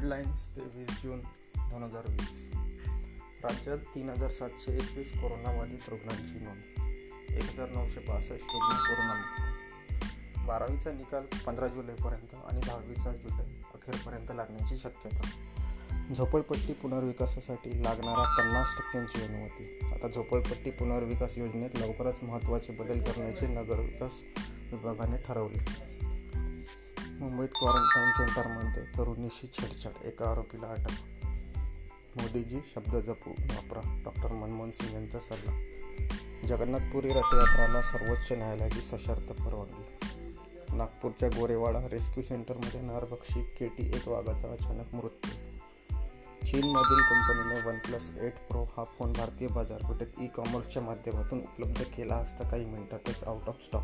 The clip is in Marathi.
हेडलाईन्स तेवीस जून दोन हजार वीस. राज्यात तीन हजार सातशे एकवीस कोरोनाबाधित रुग्णांची नोंद. एक हजार नऊशे बासष्ट रुग्ण कोरोनामुक्त बारावीचा निकाल पंधरा जुलैपर्यंत आणि दहावीचा जुलै अखेरपर्यंत लागण्याची शक्यता. झोपडपट्टी पुनर्विकासासाठी लागणारा पन्नास टक्क्यांची अनुमती. आता झोपडपट्टी पुनर्विकास योजनेत लवकरच महत्त्वाचे बदल करण्याचे नगरविकास विभागाने ठरवले. मुंबईत क्वारंटाईन सेंटरमध्ये तरुणीशी छेडछाड एका आरोपीला अटक. मोदीजी शब्द जपू वापरा. डॉक्टर मनमोहन सिंग यांचा सल्ला. जगन्नाथपुरी रथयात्राला सर्वोच्च न्यायालयाची सशर्त परवानगी. नागपूरच्या गोरेवाडा रेस्क्यू सेंटरमध्ये नरभक्षी केटी एक वाघाचा अचानक मृत्यू. चीनमधील कंपनीने वन प्लस एट प्रो हा फोन भारतीय बाजारपेठेत ई कॉमर्सच्या माध्यमातून उपलब्ध केला असता काही मिनिटातच आउट ऑफ स्टॉक